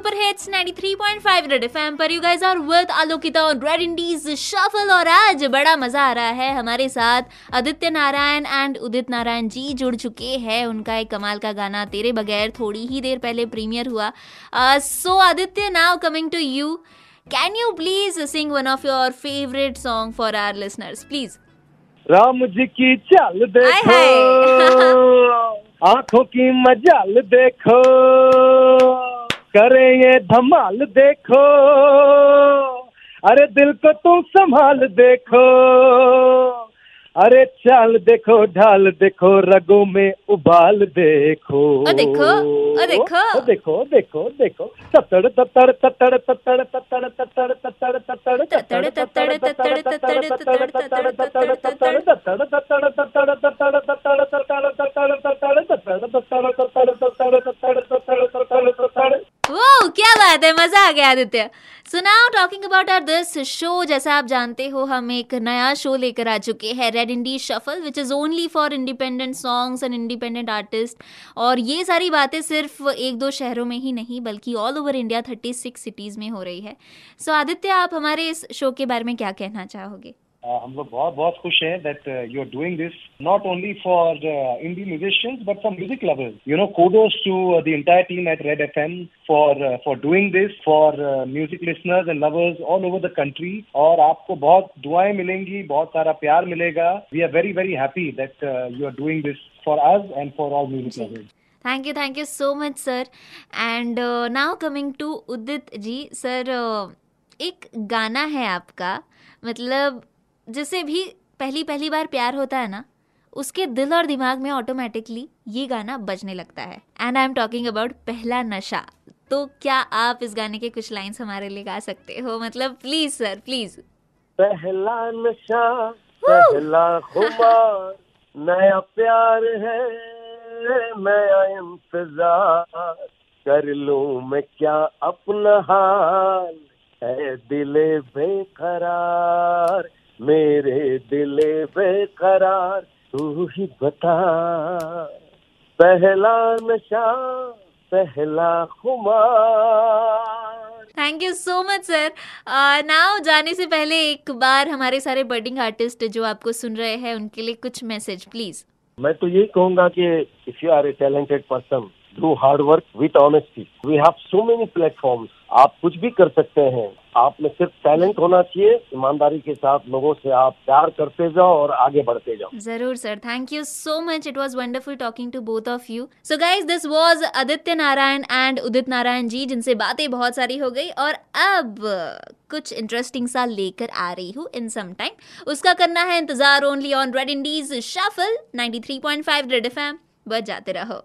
Super hits 93.5 red FM पर। You guys are with Alokita on Red Indies Shuffle और आज बड़ा मज़ा आ रहा है हमारे साथ आदित्य नारायण एंड उदित नारायण जी जुड़ चुके हैं। उनका एक कमाल का गाना तेरे बगैर थोड़ी ही देर पहले प्रीमियर हुआ। So Aditya now coming to you can you please sing one of your favourite song for our listeners please Ram ji की चाल देखो। आँखों की मजाल देखो। करे ये धमाल देखो अरे दिल को तुम संभाल देखो अरे चाल देखो ढाल देखो रगों में उबाल देखो ओ देखो, ओ देखो। ओ देखो देखो देखो तत्तड़ तत्तड़ तत्तड़ तत्तड़ तत्तड़ तत्तड़ तत्तड़ तत्तड़ तत्तड़, तत्तड़, तत्तड़, तत्तड़, तत्तड़, तत्तड़, तत्तड़, तत्तड़। तत्तड़ तत्तड़ तत्तड़ तत्तड़ तत्तड़ तत्तड़ तत्तड़ तत्तड़ तत्तड़ तत्तड़ तत्तड़ तत्तड़ तत्तड़ क्या बात है? मज़ा आ गया Aditya. So now talking about our this show जैसा आप जानते हो हम एक नया शो लेकर आ चुके हैं Red Indie Shuffle which is only for independent songs and independent artist और ये सारी बातें सिर्फ़ एक दो शहरों में ही नहीं बल्कि all over India thirty six cities में हो रही है। सो so, आदित्य आप हमारे इस शो के बारे में क्या कहना चाहोगे? हम लोग बहुत बहुत खुश हैं that you are doing this not only for indie musicians but for music lovers you know kudos to the entire team at Red FM for for doing this for music listeners and lovers all over the country और आपको बहुत दुआएँ मिलेंगी बहुत सारा प्यार मिलेगा। We are very very happy that you are doing this for us and for all music lovers thank you thank you so much sir and now coming to Udit ji sir एक गाना है आपका मतलब जिसे भी पहली पहली बार प्यार होता है ना उसके दिल और दिमाग में ऑटोमेटिकली ये गाना बजने लगता है। And I am talking about पहला नशा। तो क्या आप इस गाने के कुछ लाइंस हमारे लिए गा सकते हो? मतलब प्लीज़ सर प्लीज़ पहला नशा पहला खुमार नया प्यार है नया इंतज़ार। कर लूँ मैं क्या अपना हाल? है दिले बेकरार। मेरे दिले बेकरार तू ही बता। पहला नशा पहला खुमार। Thank you so much sir now जाने से पहले एक बार हमारे सारे बर्डिंग आर्टिस्ट जो आपको सुन रहे हैं उनके लिए कुछ मैसेज प्लीज़ मैं तो यही कहूँगा कि if you are a talented person do hard work with honesty we have so many platforms आप कुछ भी कर सकते हैं। आप में सिर्फ़ टैलेंट होना चाहिए। ईमानदारी के साथ लोगों से आप प्यार करते जाओ और आगे बढ़ते जाओ। ज़रूर sir thank you so much it was wonderful talking to both of you so guys this was Aditya Narayan and Udit Narayan ji जिनसे बातें बहुत सारी हो गई। और अब कुछ इंटरेस्टिंग सा लेकर आ रही हूँ इन सम टाइम उसका करना है इंतज़ार only on Red Indies Shuffle 93.5 Red FM जाते रहो।